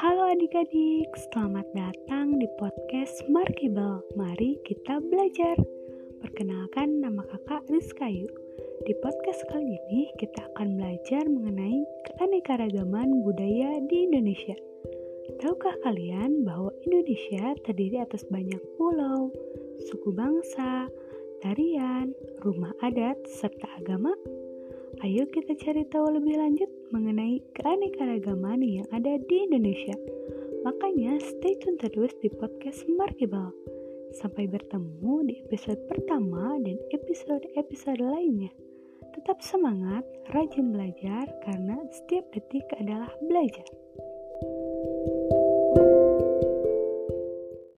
Halo adik-adik, selamat datang di podcast Markibel. Mari kita belajar. Perkenalkan nama kakak Rizkayu. Di podcast kali ini kita akan belajar mengenai keanekaragaman budaya di Indonesia. Tahukah kalian bahwa Indonesia terdiri atas banyak pulau, suku bangsa, tarian, rumah adat, serta agama? Ayo kita cari tahu lebih lanjut mengenai keanekaragaman yang ada di Indonesia. Makanya stay tune terus di podcast Markibal. Sampai bertemu di episode pertama dan episode-episode lainnya. Tetap semangat, rajin belajar karena setiap detik adalah belajar.